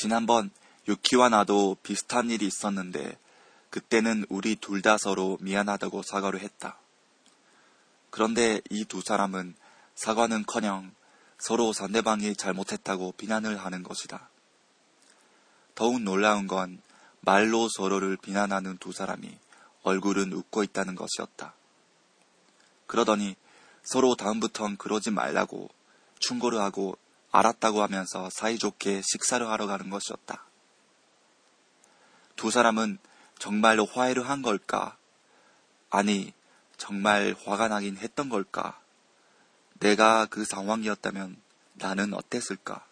지난번 유키와 나도 비슷한 일이 있었는데 그때는 우리 둘 다 서로 미안하다고 사과를 했다. 그런데 이 두 사람은 사과는 커녕 서로 상대방이 잘못했다고 비난을 하는 것이다. 더욱 놀라운 건 말로 서로를 비난하는 두 사람이 얼굴은 웃고 있다는 것이었다. 그러더니 서로 다음부턴 그러지 말라고 충고를 하고 알았다고 하면서 사이좋게 식사를 하러 가는 것이었다. 두 사람은 정말로 화해를 한 걸까? 아니, 정말 화가 나긴 했던 걸까? 내가 그 상황이었다면 나는 어땠을까?